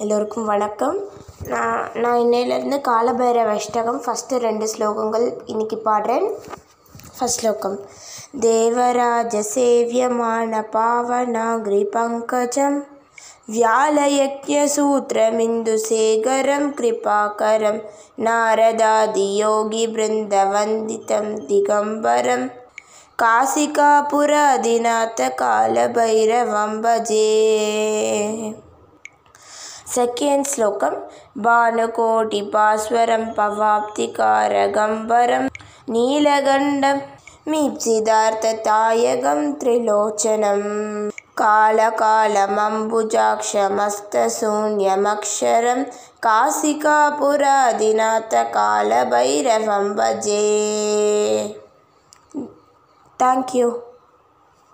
எல்லோருக்கும் வணக்கம் நான் நான் இன்னையிலேருந்து காலபைரவ அஷ்டகம் ஃபஸ்ட்டு ரெண்டு ஸ்லோகங்கள் இன்னைக்கு பாடுறேன் ஃபஸ்ட் ஸ்லோகம் தேவராஜசேவியமான பாவனாகிரி பங்கஜம் व्यालयज्ञसूत्रमिन्दुसेगरं कृपाकरं नारदादियोगिवृन्दवन्दितं दिगम्बरं काशिकापुरादिनाथकालभैरवं भजे సెకండ్ శ్లోకం బాలకోటి పాస్వరం పవాప్తికారగం వరం నీలగండం మీప్సిదార్థతాయగం త్రిలోచనం कालकालमम्बुजाक्षमस्तशून्यमक्षरं काशिकापुरादिनाथकालभैरवं भजे थेङ्क् यू